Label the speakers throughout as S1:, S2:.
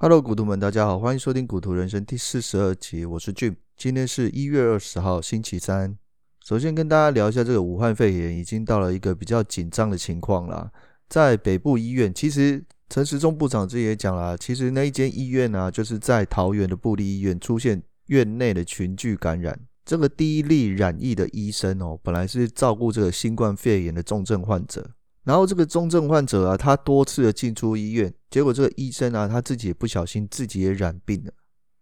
S1: Hello，股徒们，大家好，欢迎收听《股徒人生》第四十二集，我是 Jim。今天是一月二十号，星期三。首先跟大家聊一下这个武汉肺炎已经到了一个比较紧张的情况了。在北部医院，其实陈时中部长自己也讲了，其实那一间医院呢、啊，就是在桃园的部立医院出现院内的群聚感染。这个第一例染疫的医生哦，本来是照顾这个新冠肺炎的重症患者。然后这个重症患者啊，他多次的进出医院，结果这个医生啊，他自己也不小心自己也染病了。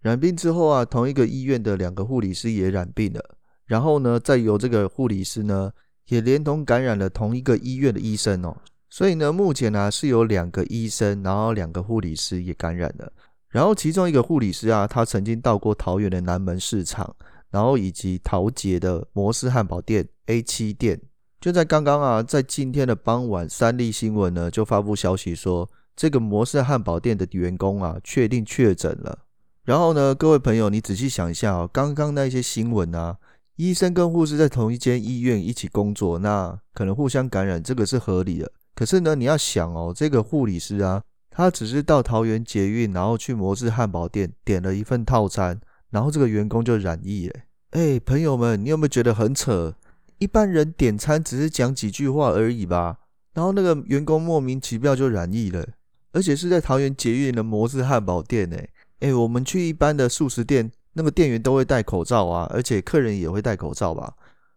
S1: 染病之后啊，同一个医院的两个护理师也染病了。然后呢，再由这个护理师呢，也连同感染了同一个医院的医生哦。所以呢，目前呢、是有两个医生，然后两个护理师也感染了。然后其中一个护理师啊，他曾经到过桃园的南门市场，然后以及桃捷的摩斯汉堡店 A 七店。就在刚刚啊，在今天的傍晚，三立新闻呢就发布消息说，这个摩斯汉堡店的员工啊确定确诊了。然后呢，各位朋友，你仔细想一下哦，刚刚那些新闻啊，医生跟护士在同一间医院一起工作，那可能互相感染，这个是合理的。可是呢，你要想哦，这个护理师啊，他只是到桃园捷运，然后去摩斯汉堡店点了一份套餐，然后这个员工就染疫了。哎，朋友们，你有没有觉得很扯？一般人点餐只是讲几句话而已吧，然后那个员工莫名其妙就染疫了，而且是在桃园捷运的摩斯汉堡店诶。诶，我们去一般的素食店，那个店员都会戴口罩啊，而且客人也会戴口罩吧。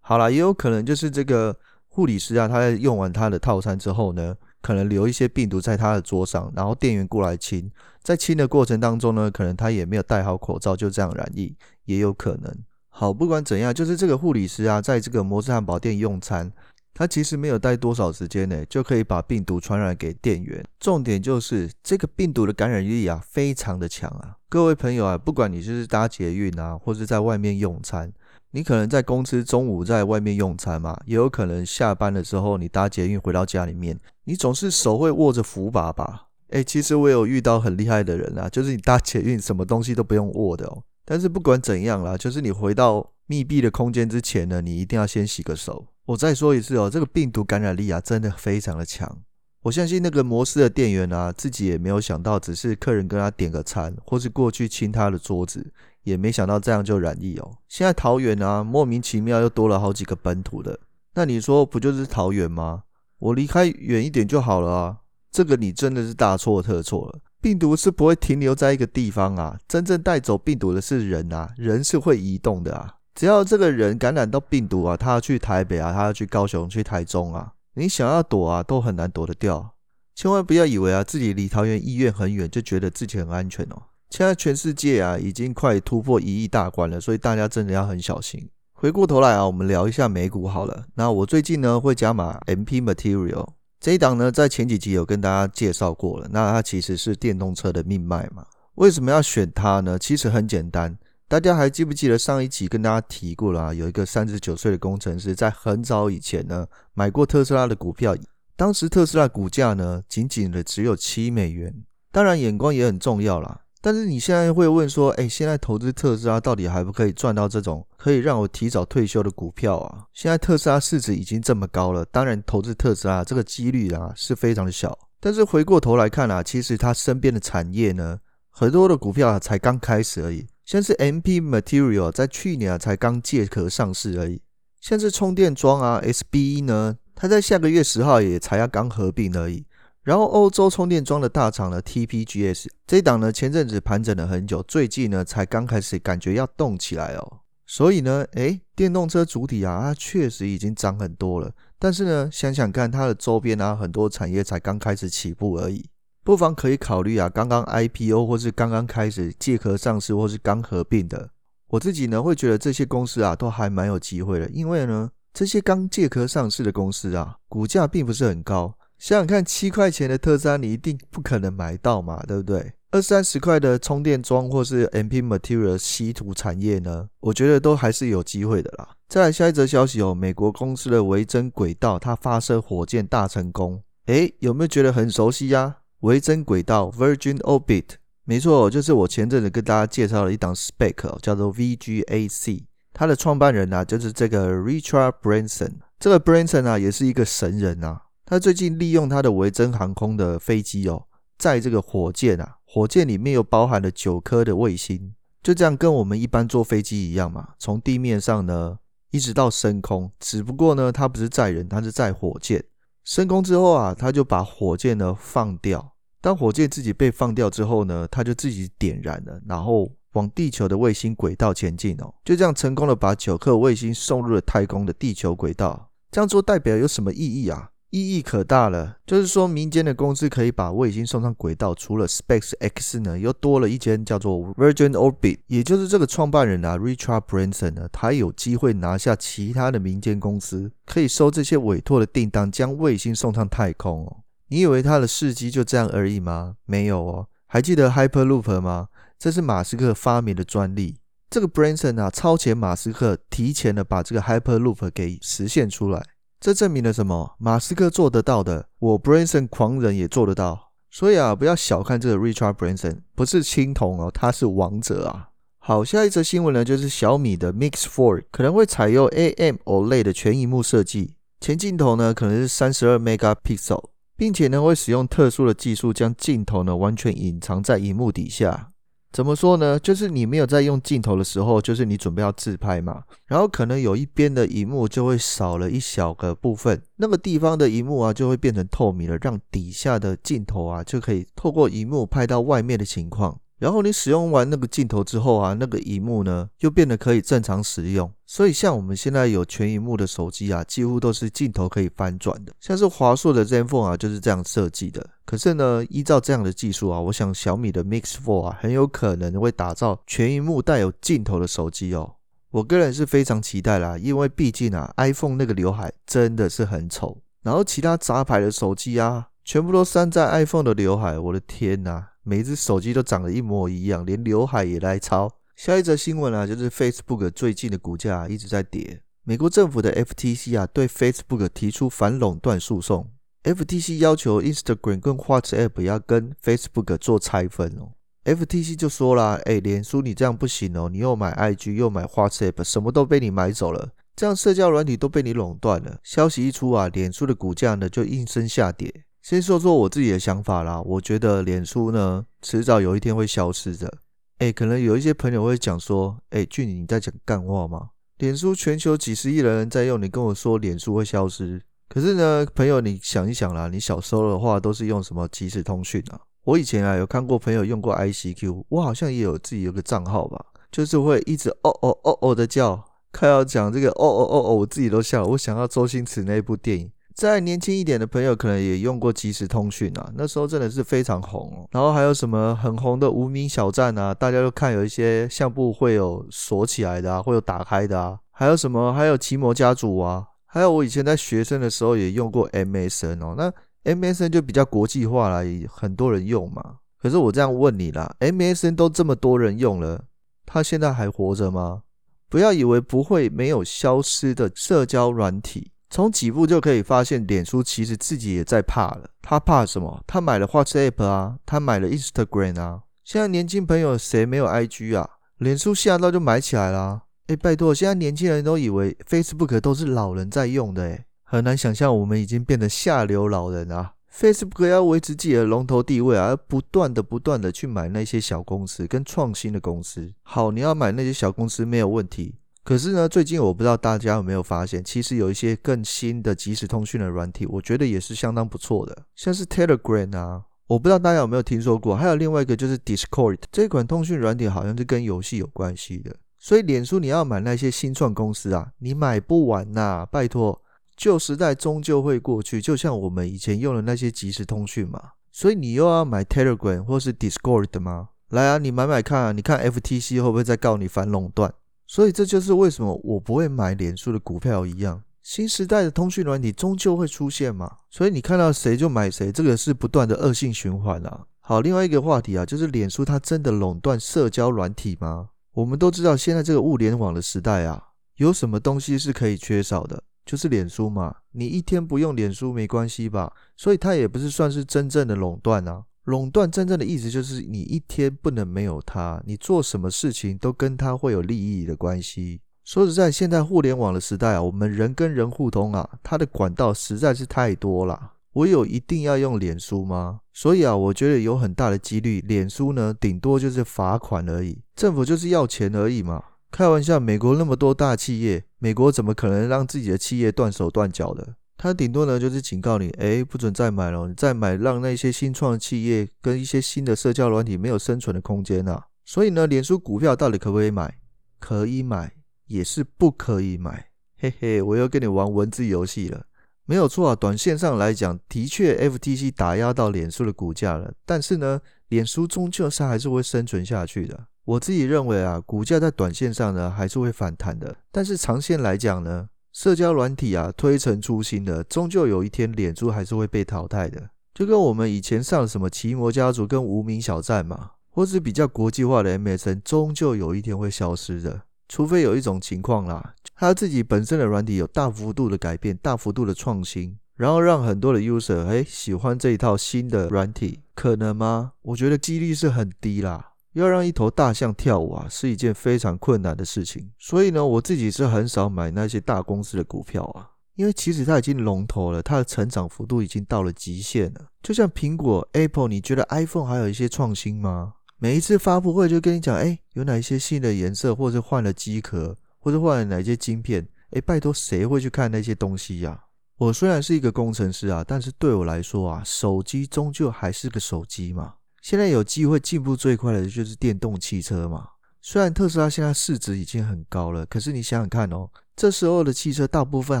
S1: 好啦，也有可能就是这个护理师啊，他在用完他的套餐之后呢，可能留一些病毒在他的桌上，然后店员过来清，在清的过程当中呢，可能他也没有戴好口罩，就这样染疫，也有可能。好，不管怎样，就是这个护理师啊，在这个摩斯汉堡店用餐，他其实没有待多少时间呢，就可以把病毒传染给店员。重点就是这个病毒的感染力啊，非常的强啊。各位朋友啊，不管你就是搭捷运啊，或是在外面用餐，你可能在公司中午在外面用餐嘛，也有可能下班的时候你搭捷运回到家里面，你总是手会握着扶把吧？诶，其实我有遇到很厉害的人啊，就是你搭捷运什么东西都不用握的哦。但是不管怎样啦，就是你回到密闭的空间之前呢，你一定要先洗个手。我再说一次哦，这个病毒感染力啊，真的非常的强。我相信那个摩斯的店员啊，自己也没有想到，只是客人跟他点个餐，或是过去亲他的桌子，也没想到这样就染疫哦。现在桃园啊，莫名其妙又多了好几个本土的，那你说不就是桃园吗？我离开远一点就好了啊。这个你真的是大错特错了。病毒是不会停留在一个地方啊，真正带走病毒的是人啊，人是会移动的啊。只要这个人感染到病毒啊，他要去台北啊，他要去高雄、去台中啊，你想要躲啊，都很难躲得掉。千万不要以为啊，自己离桃园医院很远，就觉得自己很安全哦。现在全世界啊，已经快突破一亿大关了，所以大家真的要很小心。回过头来啊，我们聊一下美股好了。那我最近呢，会加码 MP Material。这一档呢，在前几集有跟大家介绍过了。那它其实是电动车的命脉嘛？为什么要选它呢？其实很简单，大家还记不记得上一集跟大家提过了？有一个三十九岁的工程师，在很早以前呢，买过特斯拉的股票，当时特斯拉股价呢，仅仅的只有七美元。当然，眼光也很重要啦。但是你现在会问说，哎，现在投资特斯拉到底还不可以赚到这种可以让我提早退休的股票啊？现在特斯拉市值已经这么高了，当然投资特斯拉这个几率啊是非常的小。但是回过头来看啊，其实他身边的产业呢，很多的股票啊才刚开始而已。像是 MP Material 在去年啊才刚借壳上市而已，像是充电桩啊 SBE 呢，它在下个月十号也才要刚合并而已。然后，欧洲充电桩的大厂呢，TPGS 这档呢，前阵子盘整了很久，最近呢才刚开始感觉要动起来哦。所以呢，诶，电动车主体啊，它确实已经涨很多了。但是呢，想想看，它的周边啊，很多产业才刚开始起步而已，不妨可以考虑啊，刚刚 IPO 或是刚刚开始借壳上市或是刚合并的。我自己呢，会觉得这些公司啊，都还蛮有机会的，因为呢，这些刚借壳上市的公司啊，股价并不是很高。想想看，七块钱的特斯拉，你一定不可能买到嘛，对不对？二三十块的充电桩或是 MP Material 稀土产业呢，我觉得都还是有机会的啦。再来下一则消息哦，美国公司的维珍轨道，它发射火箭大成功，诶，有没有觉得很熟悉呀？维珍轨道 Virgin Orbit，没错，就是我前阵子跟大家介绍了一档 SPAC，叫做 VGAC，它的创办人啊，就是这个 Richard Branson，这个 Branson 啊，也是一个神人啊。他最近利用他的维珍航空的飞机哦，载这个火箭啊，火箭里面又包含了九颗的卫星，就这样跟我们一般坐飞机一样嘛，从地面上呢一直到升空，只不过呢它不是载人，它是载火箭。升空之后啊，它就把火箭呢放掉。当火箭自己被放掉之后呢，它就自己点燃了，然后往地球的卫星轨道前进哦，就这样成功的把九颗卫星送入了太空的地球轨道。这样做代表有什么意义啊？意义可大了，就是说民间的公司可以把卫星送上轨道，除了 SpaceX 呢，又多了一间叫做 Virgin Orbit，也就是这个创办人啊，Richard Branson 呢，他有机会拿下其他的民间公司可以收这些委托的订单，将卫星送上太空哦。你以为他的事迹就这样而已吗？没有哦，还记得 Hyperloop 吗？这是马斯克发明的专利。这个 Branson 啊，超前马斯克，提前的把这个 Hyperloop 给实现出来。这证明了什么？马斯克做得到的，我 Branson 狂人也做得到。所以啊，不要小看这个 Richard Branson，不是青铜哦，他是王者啊。好，下一则新闻呢，就是小米的 Mix Four 可能会采用 AMOLED 的全萤幕设计，前镜头呢可能是三十二 megapixel，并且呢会使用特殊的技术将镜头呢完全隐藏在萤幕底下。怎么说呢？就是你没有在用镜头的时候，就是你准备要自拍嘛，然后可能有一边的荧幕就会少了一小个部分，那个地方的荧幕啊就会变成透明了，让底下的镜头啊就可以透过荧幕拍到外面的情况。然后你使用完那个镜头之后啊，那个荧幕呢又变得可以正常使用。所以像我们现在有全荧幕的手机啊，几乎都是镜头可以翻转的。像是华硕的 ZenFone 啊，就是这样设计的。可是呢，依照这样的技术啊，我想小米的 Mix Four 啊，很有可能会打造全荧幕带有镜头的手机哦。我个人是非常期待啦，因为毕竟啊，iPhone 那个刘海真的是很丑。然后其他杂牌的手机啊，全部都山寨 iPhone 的刘海，我的天呐！每一只手机都长得一模一样，连刘海也来抄。下一则新闻啊，就是 Facebook 最近的股价一直在跌。美国政府的 FTC 啊，对 Facebook 提出反垄断诉讼。FTC 要求 Instagram 跟 WhatsApp 要跟 Facebook 做拆分哦。FTC 就说啦，哎，脸书你这样不行哦，你又买 IG 又买 WhatsApp，什么都被你买走了，这样社交软体都被你垄断了。消息一出啊，脸书的股价呢就应声下跌。先说说我自己的想法啦，我觉得脸书呢，迟早有一天会消失的。哎，可能有一些朋友会讲说，哎，俊你在讲干话吗？脸书全球几十亿的人在用，你跟我说脸书会消失？可是呢，朋友你想一想啦，你小时候的话都是用什么即时通讯啊？我以前啊有看过朋友用过 ICQ，我好像也有自己有个账号吧，就是会一直哦哦哦哦的叫。快要讲这个哦哦哦哦，我自己都笑了，我想到周星驰那部电影。再年轻一点的朋友可能也用过即时通讯啊，那时候真的是非常红哦。然后还有什么很红的无名小站啊，大家都看有一些相簿会有锁起来的啊，会有打开的啊。还有什么？还有奇摩家族啊。还有我以前在学生的时候也用过 MSN 哦。那 MSN 就比较国际化了，很多人用嘛。可是我这样问你啦，MSN 都这么多人用了，他现在还活着吗？不要以为不会没有消失的社交软体。从几步就可以发现，脸书其实自己也在怕了。他怕什么？他买了 WhatsApp 啊，他买了 Instagram 啊。现在年轻朋友谁没有 IG 啊？脸书吓到就买起来啦。哎，拜托，现在年轻人都以为 Facebook 都是老人在用的，哎，很难想象我们已经变得下流老人啊。Facebook 要维持自己的龙头地位啊，要不断的、不断的去买那些小公司跟创新的公司。好，你要买那些小公司没有问题。可是呢，最近我不知道大家有没有发现，其实有一些更新的即时通讯的软体，我觉得也是相当不错的，像是 Telegram 啊，我不知道大家有没有听说过。还有另外一个就是 Discord 这款通讯软体，好像是跟游戏有关系的。所以脸书你要买那些新创公司啊，你买不完呐、拜托，旧时代终究会过去，就像我们以前用的那些即时通讯嘛。所以你又要买 Telegram 或是 Discord 吗？来啊，你买买看啊，你看 FTC 会不会再告你反垄断？所以这就是为什么我不会买脸书的股票一样，新时代的通讯软体终究会出现嘛。所以你看到谁就买谁，这个是不断的恶性循环啊。好，另外一个话题啊，就是脸书它真的垄断社交软体吗？我们都知道现在这个物联网的时代啊，有什么东西是可以缺少的？就是脸书嘛。你一天不用脸书没关系吧？所以它也不是算是真正的垄断啊。垄断真正的意思就是，你一天不能没有它，你做什么事情都跟它会有利益的关系。说实在，现在互联网的时代啊，我们人跟人互通啊，它的管道实在是太多了。我有一定要用脸书吗？所以啊，我觉得有很大的几率，脸书呢，顶多就是罚款而已，政府就是要钱而已嘛。开玩笑，美国那么多大企业，美国怎么可能让自己的企业断手断脚的？他顶多呢就是警告你，哎，不准再买了，你再买，让那些新创企业跟一些新的社交软体没有生存的空间啊。所以呢，脸书股票到底可不可以买？可以买，也是不可以买。嘿嘿，我又跟你玩文字游戏了，没有错啊。短线上来讲，的确 FTC 打压到脸书的股价了，但是呢，脸书终究是还是会生存下去的。我自己认为啊，股价在短线上呢还是会反弹的，但是长线来讲呢，社交软体啊推陈出新的，终究有一天脸书还是会被淘汰的。就跟我们以前上什么奇摩家族跟无名小站嘛，或是比较国际化的 MSN，终究有一天会消失的。除非有一种情况啦，它自己本身的软体有大幅度的改变、大幅度的创新，然后让很多的 user 哎喜欢这一套新的软体，可能吗？我觉得几率是很低啦。要让一头大象跳舞啊，是一件非常困难的事情。所以呢，我自己是很少买那些大公司的股票啊，因为其实它已经龙头了，它的成长幅度已经到了极限了。就像苹果 Apple，你觉得 iPhone 还有一些创新吗？每一次发布会就跟你讲，哎，有哪一些新的颜色，或者换了机壳，或者换了哪些晶片？哎，拜托，谁会去看那些东西呀？我虽然是一个工程师啊，但是对我来说啊，手机终究还是个手机嘛。现在有机会进步最快的就是电动汽车嘛。虽然特斯拉现在市值已经很高了，可是你想想看哦，这时候的汽车大部分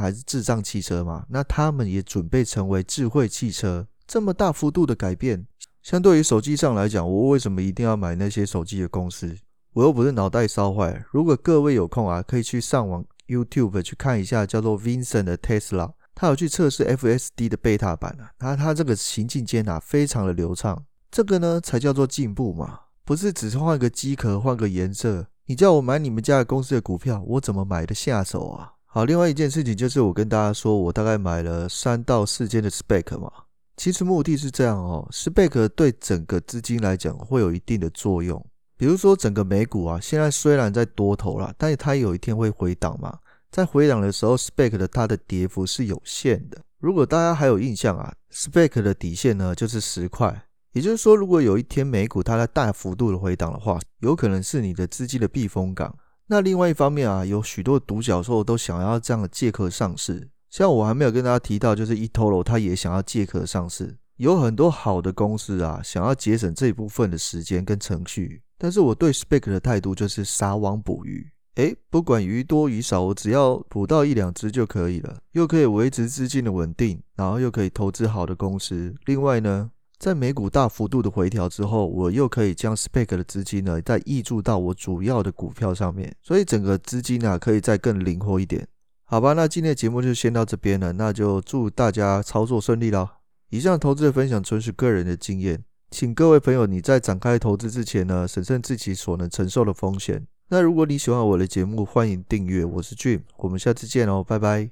S1: 还是智障汽车嘛，那他们也准备成为智慧汽车，这么大幅度的改变，相对于手机上来讲，我为什么一定要买那些手机的公司？我又不是脑袋烧坏。如果各位有空啊，可以去上网 YouTube 去看一下叫做 Vincent 的 Tesla，他有去测试 FSD 的贝塔版啊，他他这个行进间啊非常的流畅。这个呢才叫做进步嘛，不是只是换个机壳、换个颜色。你叫我买你们家的公司的股票，我怎么买得下手啊？好，另外一件事情就是我跟大家说，我大概买了三到四间的 Spec 嘛。其实目的是这样哦，Spec 对整个资金来讲会有一定的作用。比如说整个美股啊，现在虽然在多头啦，但是它有一天会回档嘛。在回档的时候，Spec 的它的跌幅是有限的。如果大家还有印象啊，Spec 的底线呢就是十块。也就是说，如果有一天美股它在大幅度的回档的话，有可能是你的资金的避风港。那另外一方面啊，有许多独角兽都想要这样的借壳上市。像我还没有跟大家提到，就是 eToro 它也想要借壳上市。有很多好的公司啊，想要节省这一部分的时间跟程序。但是我对 SPAC 的态度就是撒网捕鱼。诶，不管鱼多鱼少，我只要捕到一两只就可以了，又可以维持资金的稳定，然后又可以投资好的公司。另外呢，在美股大幅度的回调之后，我又可以将 SPAC 的资金呢再挹注到我主要的股票上面，所以整个资金呢可以再更灵活一点。好吧，那今天的节目就先到这边了，那就祝大家操作顺利啦。以上投资的分享纯属个人的经验，请各位朋友你在展开投资之前呢，审慎自己所能承受的风险。那如果你喜欢我的节目，欢迎订阅。我是 Jim，我们下次见哦，拜拜。